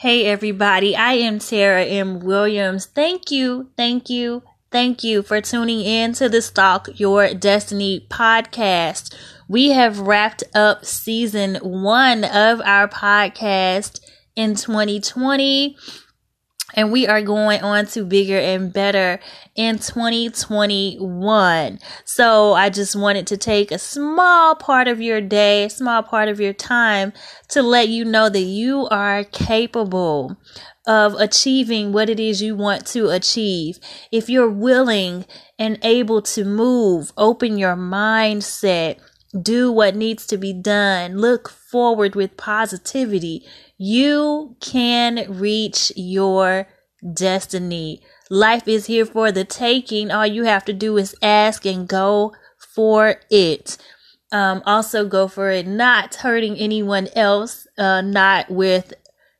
Hey, everybody. I am Tara M. Williams. Thank you, thank you, thank you for tuning in to the Stalk Your Destiny podcast. We have wrapped up season one of our podcast in 2020 and we are going on to bigger and better in 2021. So I just wanted to take a small part of your day, small part of your time to let you know that you are capable of achieving what it is you want to achieve. If you're willing and able to move, open your mindset, do what needs to be done, look forward with positivity, you can reach your destiny. Life is here for the taking. All you have to do is ask and go for it. Um, also go for it, not hurting anyone else, uh, not with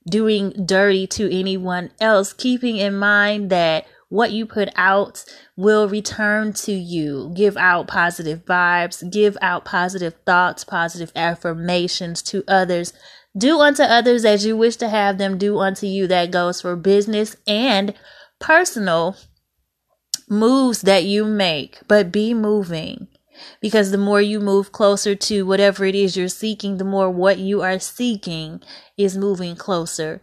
doing dirty to anyone else, keeping in mind that what you put out will return to you. Give out positive vibes, give out positive thoughts, positive affirmations to others. Do unto others as you wish to have them do unto you. That goes for business and personal moves that you make, but be moving. Because the more you move closer to whatever it is you're seeking, the more what you are seeking is moving closer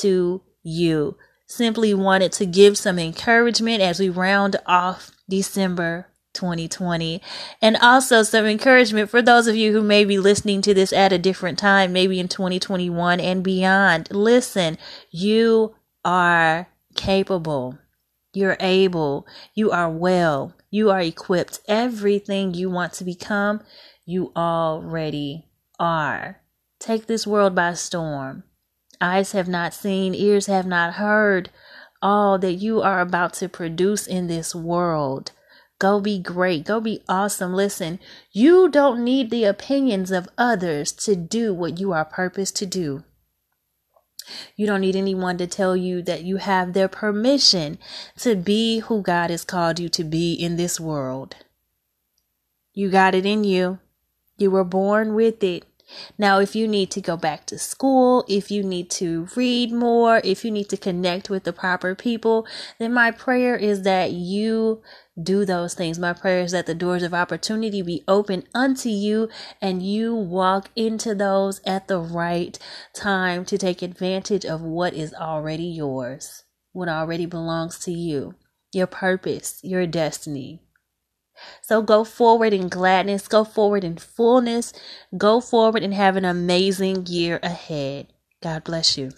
to you simply wanted to give some encouragement as we round off December 2020 and also some encouragement for those of you who may be listening to this at a different time, maybe in 2021 and beyond. Listen, you are capable. You're able. You are well. You are equipped. Everything you want to become, you already are. Take this world by storm. Eyes have not seen, ears have not heard all that you are about to produce in this world. Go be great. Go be awesome. Listen, you don't need the opinions of others to do what you are purposed to do. You don't need anyone to tell you that you have their permission to be who God has called you to be in this world. You got it in you. You were born with it. Now, if you need to go back to school, if you need to read more, if you need to connect with the proper people, then my prayer is that you do those things. My prayer is that the doors of opportunity be open unto you and you walk into those at the right time to take advantage of what is already yours, what already belongs to you, your purpose, your destiny. So go forward in gladness, go forward in fullness, go forward and have an amazing year ahead. God bless you.